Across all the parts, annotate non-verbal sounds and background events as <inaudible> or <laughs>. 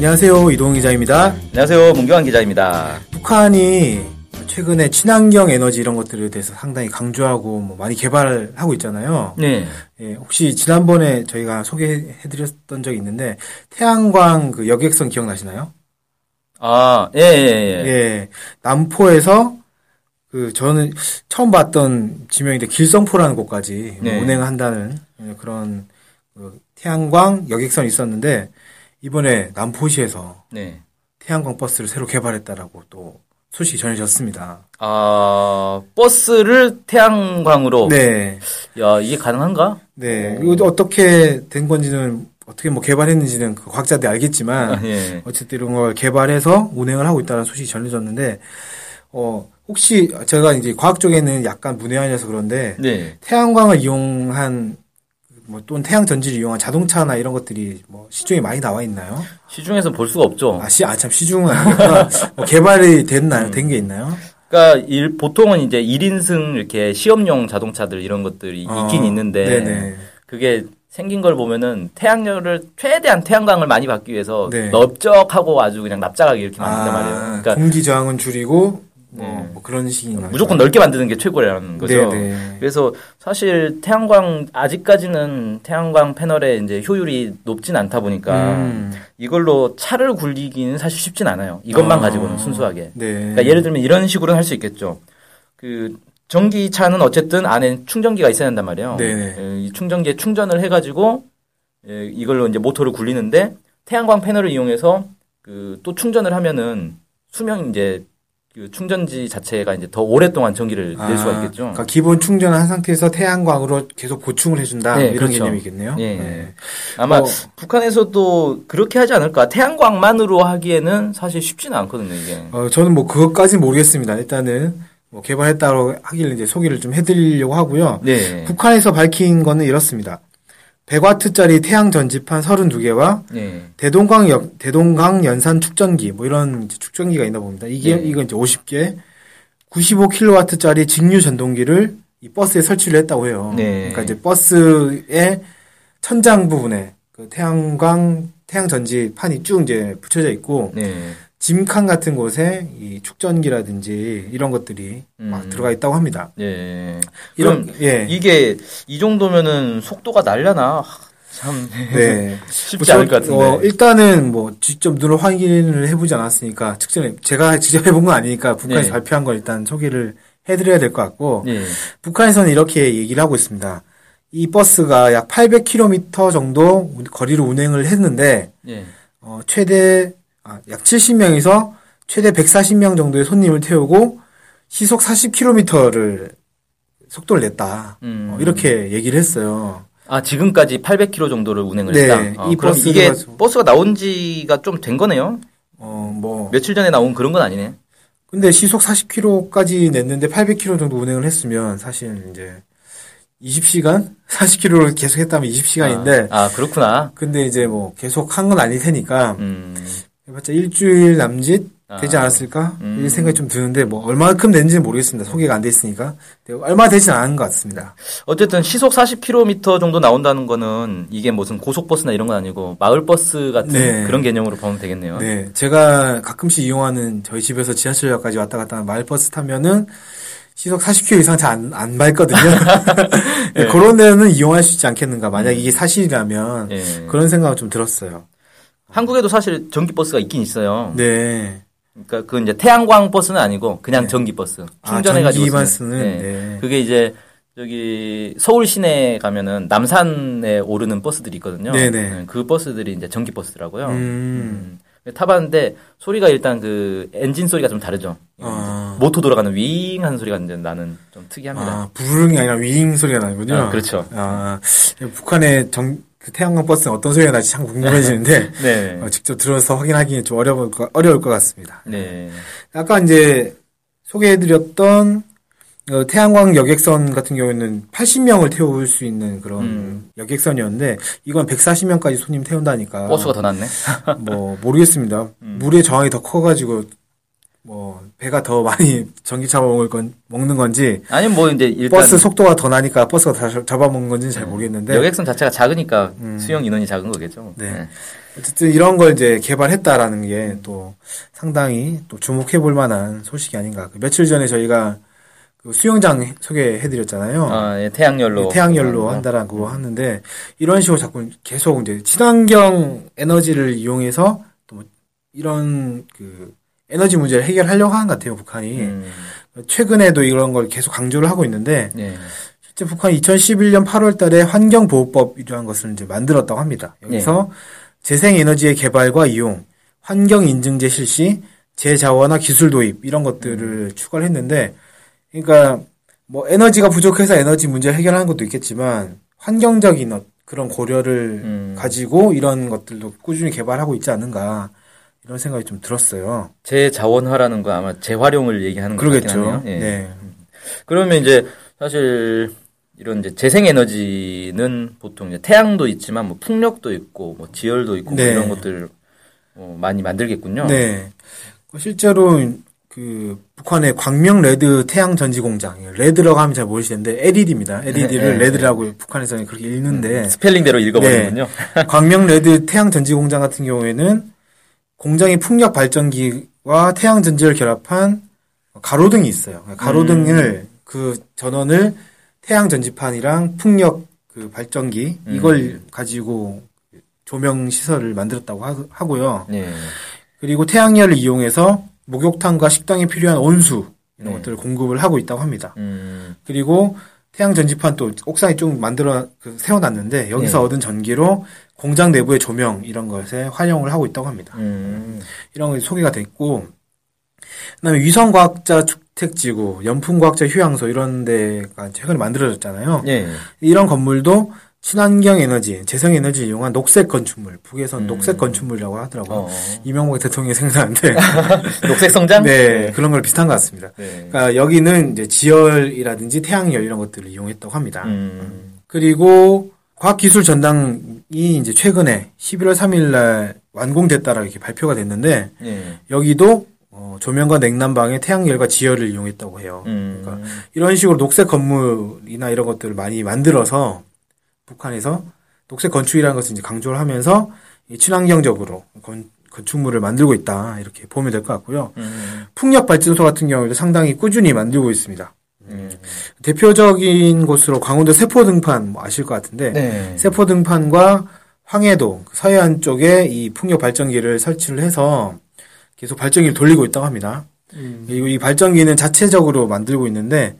안녕하세요. 이동훈 기자입니다. 안녕하세요. 문경환 기자입니다. 북한이 최근에 친환경 에너지 이런 것들에 대해서 상당히 강조하고 뭐 많이 개발을 하고 있잖아요. 네. 예, 혹시 지난번에 저희가 소개해드렸던 적이 있는데 태양광 그 여객선 기억나시나요? 아, 예, 예, 예. 예, 남포에서 그 저는 처음 봤던 지명인데 길성포라는 곳까지 네. 운행을 한다는 그런 그 태양광 여객선이 있었는데 이번에 남포시에서 네. 태양광 버스를 새로 개발했다라고 또 소식이 전해졌습니다. 아, 버스를 태양광으로. 네, 야, 이게 가능한가? 네. 이거 어떻게 된 건지는 어떻게 뭐 개발했는지는 그 과학자들이 알겠지만 아, 예. 어쨌든 이런 걸 개발해서 운행을 하고 있다는 소식이 전해졌는데 어 혹시 제가 이제 과학 쪽에는 약간 문외한이라서 그런데 네. 태양광을 이용한 뭐 또는 태양 전지를 이용한 자동차나 이런 것들이 뭐 시중에 많이 나와 있나요? 시중에서 볼 수가 없죠. 아시 아참 시중은 아니구나. <laughs> 뭐 개발이 됐나요? 음. 된게 있나요? 그러니까 일, 보통은 이제 1인승 이렇게 시험용 자동차들 이런 것들이 어, 있긴 있는데 네네. 그게 생긴 걸 보면은 태양열을 최대한 태양광을 많이 받기 위해서 네. 넓적하고 아주 그냥 납작하게 이렇게 만든단 말이에요. 그러니까 공기 저항은 줄이고 뭐, 네. 뭐 그런 식인가요? 무조건 넓게 만드는 게 최고라는 거죠. 네네. 그래서 사실 태양광 아직까지는 태양광 패널의 이제 효율이 높진 않다 보니까 음. 이걸로 차를 굴리기는 사실 쉽진 않아요. 이것만 아. 가지고는 순수하게. 네. 그러니까 예를 들면 이런 식으로는 할 수 있겠죠. 그 전기차는 어쨌든 안에 충전기가 있어야 한단 말이에요. 네네. 예, 이 충전기에 충전을 해가지고 예, 이걸로 이제 모터를 굴리는데 태양광 패널을 이용해서 그 또 충전을 하면은 수명 이제 그 충전지 자체가 이제 더 오랫동안 전기를 낼 수가 아, 있겠죠. 그러니까 기본 충전한 상태에서 태양광으로 계속 보충을 해준다 네, 이런 그렇죠. 개념이겠네요. 예. 네. 아마 뭐- 북한에서도 그렇게 하지 않을까. 태양광만으로 하기에는 사실 쉽지는 않거든요, 이게. 어, 저는 뭐 그것까지는 모르겠습니다. 일단은 뭐 개발했다고 하길래 이제 소개를 좀 해드리려고 하고요. 네. 북한에서 밝힌 거는 이렇습니다. 100와트짜리 태양 전지판 32개와 네. 대동강 역, 대동강 연산 축전기 뭐 이런 축전기가 있나 봅니다. 이게 네. 이건 이제 50개, 95kW짜리 직류 전동기를 이 버스에 설치를 했다고 해요. 네. 그러니까 이제 버스의 천장 부분에 그 태양광 태양 전지 판이 쭉 이제 붙여져 있고 네. 짐칸 같은 곳에 이 축전기라든지 이런 것들이 막 음. 들어가 있다고 합니다. 네. 이런 예. 이게 이 정도면은 속도가 날려나 하, 참 네. <laughs> 쉽지 않을 것 같은데. 어, 일단은 뭐 직접 눈으로 확인을 해보지 않았으니까 측정해 제가 <laughs> 직접 해본 건 아니니까 북한에서 네. 발표한 걸 일단 소개를 해드려야 될 것 같고 네. 북한에서는 이렇게 얘기를 하고 있습니다. 이 버스가 약 800km 정도 거리를 운행을 했는데 네. 어, 최대 아, 약 70명에서 최대 140명 정도의 손님을 태우고 시속 40km를 속도를 냈다. 음. 어, 이렇게 얘기를 했어요. 아 지금까지 800km 정도를 운행을 네, 했다. 어, 이 버스가 이게 가지고- 버스가 나온 지가 좀 된 거네요. 어, 뭐 며칠 전에 나온 그런 건 아니네. 근데 시속 40km까지 냈는데 800km 정도 운행을 했으면 사실 이제 20시간? 40km를 <laughs> 계속 했다면 20시간인데 아, 아, 그렇구나. 근데 이제 뭐 계속 한 건 아닐 테니까 음. 해봤자 일주일 남짓 되지 아. 않았을까? 음. 이런 생각이 좀 드는데 뭐 얼마큼 됐는지는 모르겠습니다. 소개가 안 돼 있으니까. 얼마 되진 않은 것 같습니다. 어쨌든 시속 40km 정도 나온다는 거는 이게 무슨 고속버스나 이런 건 아니고 마을버스 같은 네. 그런 개념으로 보면 되겠네요. 네, 제가 가끔씩 이용하는 저희 집에서 지하철역까지 왔다 갔다 하는 마을버스 타면은 시속 40km 이상 잘 안 안 밟거든요. <laughs> 네, 그런 데는 이용할 수 있지 않겠는가. 만약 이게 사실이라면 예. 그런 생각은 좀 들었어요. 한국에도 사실 전기 버스가 있긴 있어요. 네. 그러니까 그건 이제 태양광 버스는 아니고 그냥 전기 버스. 아, 충전해 가지고 전기만 쓰는. 쓰는. 네. 네. 그게 이제 저기 서울 시내 가면은 남산에 오르는 버스들이 있거든요. 네네. 그 버스들이 이제 전기 버스더라고요. 음. 음. 타봤는데 소리가 일단 그 엔진 소리가 좀 다르죠. 아. 모터 돌아가는 윙 하는 소리가 이제 나는 좀 특이합니다. 아, 부르릉이 아니라 윙 소리가 나는군요. 아, 그렇죠. 아, 북한의 정, 그 태양광 버스는 어떤 소리가 날지 참 궁금해지는데 <laughs> 네. 어, 직접 들어서 확인하기는 좀 어려울 것, 어려울 것 같습니다. 네. 아까 이제 소개해드렸던 어, 태양광 여객선 같은 경우에는 80명을 태울 수 있는 그런 음. 여객선이었는데 이건 140명까지 손님 태운다니까 버스가 더 낫네. 뭐 모르겠습니다. 음. 물의 저항이 더 커가지고 뭐 배가 더 많이 <laughs> 전기차 먹을 건 먹는 건지 아니면 뭐 이제 일단 버스 속도가 더 나니까 버스가 다 잡- 잡아먹는 건지는 잘 모르겠는데 여객선 자체가 작으니까 음. 수용 인원이 작은 거겠죠. 네. 어쨌든 이런 걸 이제 개발했다라는 게 또 상당히 또 주목해 볼 만한 소식이 아닌가. 그 며칠 전에 저희가 그 수영장 소개해드렸잖아요. 아, 예, 태양열로 태양열로 어, 한다라고 하는데 이런 식으로 자꾸 계속 이제 친환경 에너지를 이용해서 또뭐 이런 그 에너지 문제를 해결하려고 하는 것 같아요 북한이 음, 최근에도 이런 걸 계속 강조를 하고 있는데 예. 실제 북한이 2011년 8월 달에 환경보호법이라는 것을 이제 만들었다고 합니다. 여기서 재생에너지의 개발과 이용, 환경인증제 실시, 재자원화 기술 도입 이런 것들을 추가를 했는데, 그러니까 뭐 에너지가 부족해서 에너지 문제를 해결하는 것도 있겠지만 환경적인 어- 그런 고려를 음. 가지고 이런 것들도 꾸준히 개발하고 있지 않은가 이런 생각이 좀 들었어요. 재자원화라는 거 아마 재활용을 얘기하는 거 같긴. 하네요. 예. 네. 그러면 이제 사실 이런 이제 재생 에너지는 보통 이제 태양도 있지만 뭐 풍력도 있고 뭐 지열도 있고 뭐 네. 이런 것들 어, 많이 만들겠군요. 네. 그 실제로 그 북한의 광명 레드 태양 전지 공장, 레드라고 하면 잘 모르시는데 LED입니다. LED를 네, 네. 레드라고 북한에서는 그렇게 읽는데 스펠링대로 읽어버리는군요. 광명 레드 태양 전지 공장 같은 경우에는 공장의 풍력 발전기와 태양 전지를 결합한 가로등이 있어요. 가로등을 그 전원을 태양 전지판이랑 풍력 그 발전기 이걸 가지고 조명 시설을 만들었다고 하- 하고요. 네. 그리고 태양열을 이용해서 목욕탕과 식당에 필요한 온수 이런 네. 것들을 공급을 하고 있다고 합니다. 음, 그리고 태양 전지판 또 옥상에 좀 만들어 그 세워놨는데 여기서 네. 얻은 전기로 공장 내부의 조명 이런 것에 활용을 하고 있다고 합니다. 음, 이런 것이 소개가 됐고 그다음에 위성과학자 주택지구, 연풍과학자 휴양소 이런 데가 최근에 만들어졌잖아요. 예. 이런 건물도 친환경 에너지, 재생 에너지 이용한 녹색 건축물, 북에서는 음. 녹색 건축물이라고 하더라고요. 어. 이명박 대통령이 생각나는데 <laughs> 녹색 성장? 네, 그런 걸 비슷한 것 같습니다. 네. 그러니까 여기는 이제 지열이라든지 태양열 이런 것들을 이용했다고 합니다. 음, 그리고 과학기술 전당이 이제 최근에 11월 3일 날 완공됐다라고 이렇게 발표가 됐는데 예. 여기도 어, 조명과 냉난방에 태양열과 지열을 이용했다고 해요. 음, 그러니까 이런 식으로 녹색 건물이나 이런 것들을 많이 만들어서 북한에서 녹색 건축이라는 것을 이제 강조를 하면서 이 친환경적으로 건, 건축물을 만들고 있다 이렇게 보면 될 것 같고요. 음, 풍력 발전소 같은 경우에도 상당히 꾸준히 만들고 있습니다. 음. 대표적인 곳으로 강원도 세포 등판 뭐 아실 것 같은데 네. 세포 등판과 황해도 그 서해안 쪽에 이 풍력 발전기를 설치를 해서 계속 발전기를 돌리고 있다고 합니다. 그리고 이 발전기는 자체적으로 만들고 있는데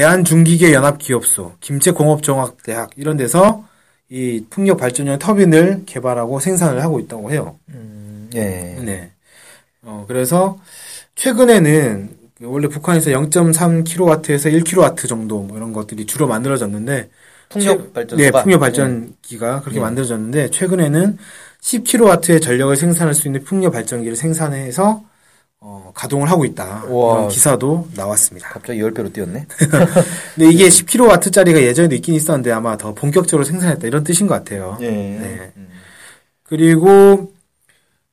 대한중기계 연합기업소, 김책공업종합대학 이런 데서 이 풍력 발전용 터빈을 개발하고 생산을 하고 있다고 해요. 음, 예. 네. 어, 그래서 최근에는 원래 북한에서 0.3kW에서 1kW 정도 뭐 이런 것들이 주로 만들어졌는데 풍력 최- 발전소가 네, 풍력 발전기가 그렇게 네. 만들어졌는데 최근에는 10kW의 전력을 생산할 수 있는 풍력 발전기를 생산해서 어, 가동을 하고 있다. 우와. 이런 기사도 나왔습니다. 갑자기 10배로 뛰었네. <laughs> 근데 이게 10kW짜리가 예전에도 있긴 있었는데 아마 더 본격적으로 생산했다 이런 뜻인 것 같아요. 예. 네. 그리고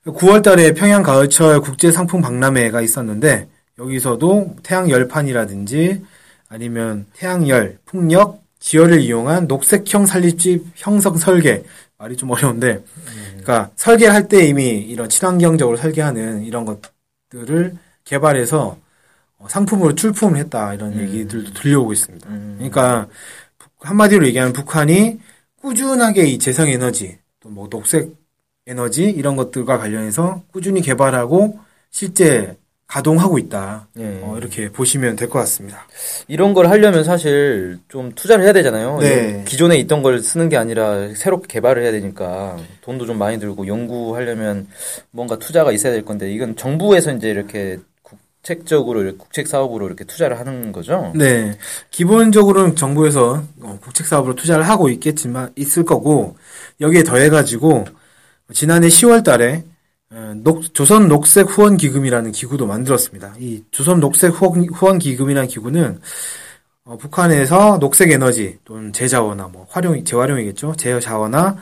9월 달에 평양 가을철 국제 상품 박람회가 있었는데 여기서도 태양 열판이라든지 아니면 태양열, 풍력, 지열을 이용한 녹색형 살립집 형성 설계 말이 좀 어려운데 그러니까 설계할 때 이미 이런 친환경적으로 설계하는 이런 것 들을 개발해서 어, 상품으로 출품을 했다 이런 얘기들도 들려오고 있습니다. 음. 그러니까 북- 한마디로 얘기하면 북한이 꾸준하게 이 재생 에너지 또 뭐 녹색 에너지 이런 것들과 관련해서 꾸준히 개발하고 실제 가동하고 있다. 예. 어, 이렇게 보시면 될 것 같습니다. 이런 걸 하려면 사실 좀 투자를 해야 되잖아요. 네. 기존에 있던 걸 쓰는 게 아니라 새롭게 개발을 해야 되니까 돈도 좀 많이 들고 연구하려면 뭔가 투자가 있어야 될 건데 이건 정부에서 이제 이렇게 국- 국책적으로 국책 사업으로 이렇게 투자를 하는 거죠. 네. 기본적으로는 정부에서 어, 국책 사업으로 투자를 하고 있겠지만 있을 거고 여기에 더해 가지고 지난해 10월 달에 어, 녹- 조선 녹색 후원 기금이라는 기구도 만들었습니다. 이 조선 녹색 후원, 후원 기금이라는 기구는 어, 북한에서 녹색 에너지 또는 재자원화 뭐 활용 재활용이겠죠. 재자원화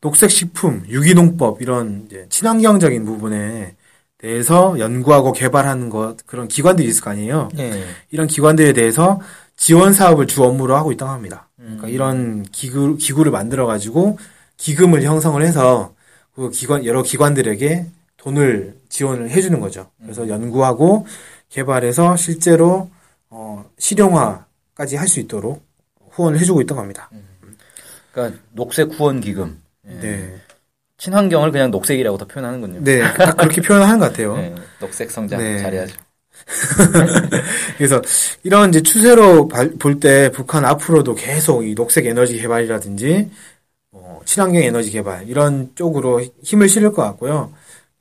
녹색 식품, 유기농법 이런 이제 친환경적인 부분에 대해서 연구하고 개발하는 것 그런 기관들이 있을 거 아니에요. 예. 이런 기관들에 대해서 지원 사업을 주 업무로 하고 있다고 합니다. 그러니까 이런 기구 기구를 만들어 가지고 기금을 형성을 해서 그 기관 여러 기관들에게 돈을 지원을 해주는 거죠. 그래서 연구하고 개발해서 실제로 어, 실용화까지 할 수 있도록 후원을 해주고 있다고 합니다. 그러니까 녹색 후원 기금. 네, 친환경을 그냥 녹색이라고 더 표현하는군요. 네, 딱 그렇게 표현하는 것 같아요. <laughs> 네, 녹색 성장 네. 잘해야죠. <laughs> 그래서 이런 이제 추세로 볼 때 북한 앞으로도 계속 이 녹색 에너지 개발이라든지 뭐 친환경 에너지 개발 이런 쪽으로 힘을 실을 것 같고요.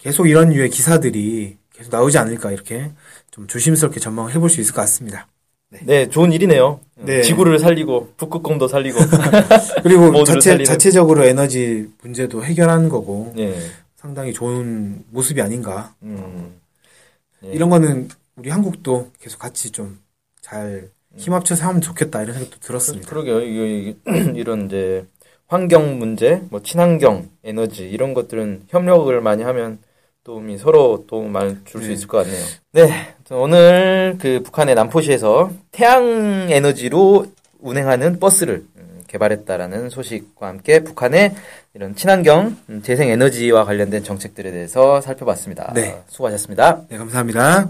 계속 이런 류의 기사들이 계속 나오지 않을까 이렇게 좀 조심스럽게 전망을 해볼 수 있을 것 같습니다. 네, 좋은 일이네요. 네. 지구를 살리고 북극곰도 살리고. <laughs> 그리고 자체 살리는. 자체적으로 에너지 문제도 해결하는 거고 네. 상당히 좋은 모습이 아닌가. 음. 네. 이런 거는 우리 한국도 계속 같이 좀잘 힘합쳐서 하면 좋겠다 이런 생각도 들었습니다. 그러게요. 이게 <clears throat> 이런 이제 환경 문제, 뭐 친환경, 에너지 이런 것들은 협력을 많이 하면 도움이 서로 도움 많이 줄수 네. 있을 것 같네요. 네, 오늘 그 북한의 남포시에서 태양 에너지로 운행하는 버스를 음, 개발했다라는 소식과 함께 북한의 이런 친환경 음, 재생 에너지와 관련된 정책들에 대해서 살펴봤습니다. 네. 수고하셨습니다. 네, 감사합니다.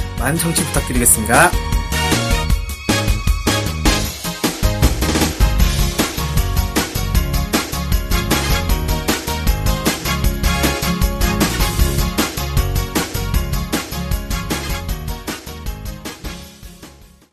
많은 청취 부탁드리겠습니다.